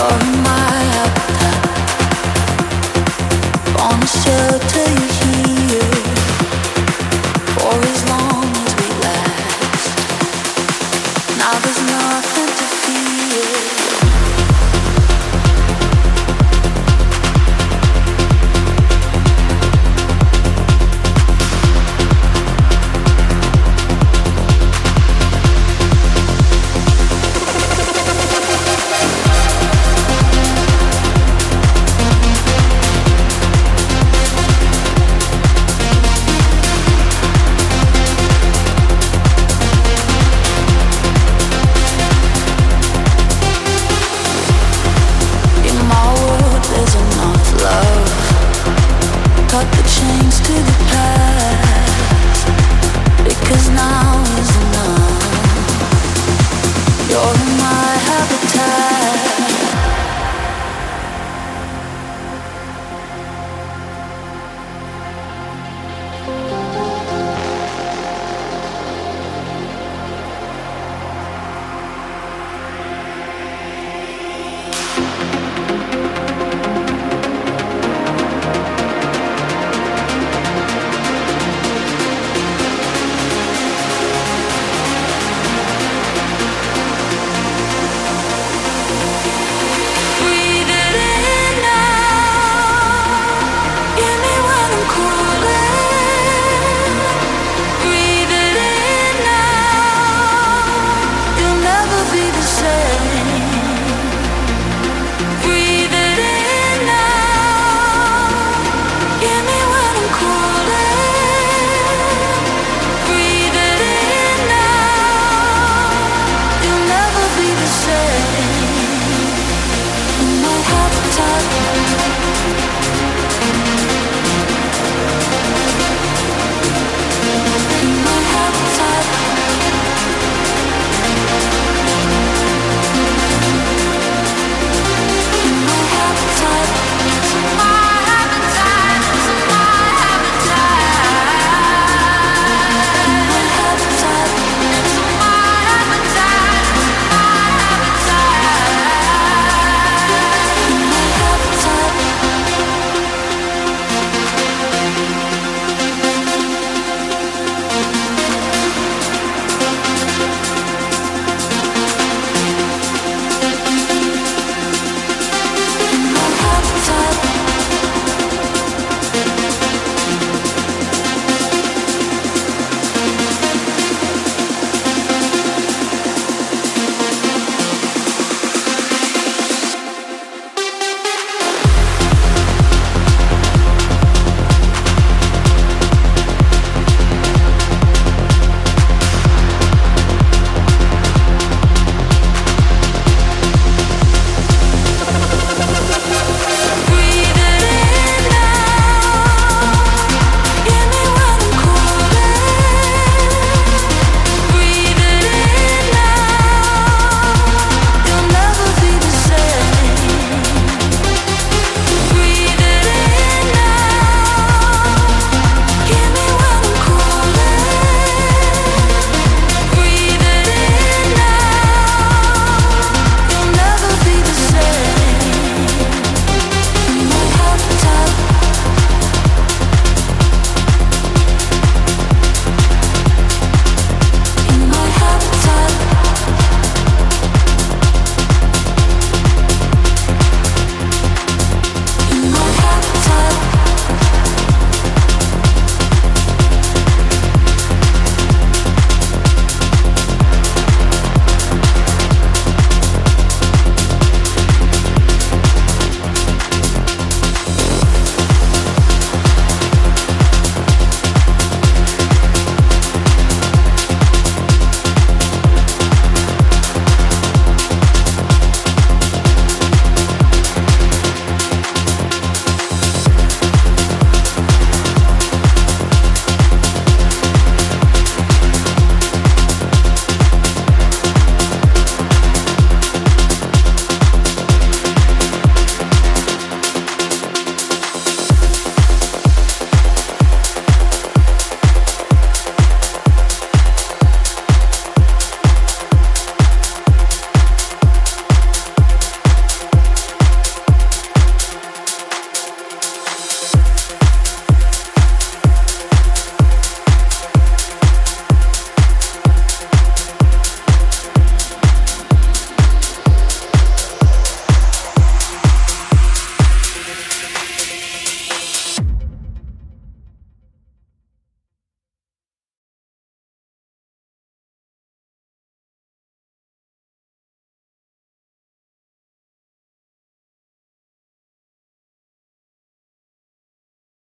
You're my appetite. Wanna shelter you here.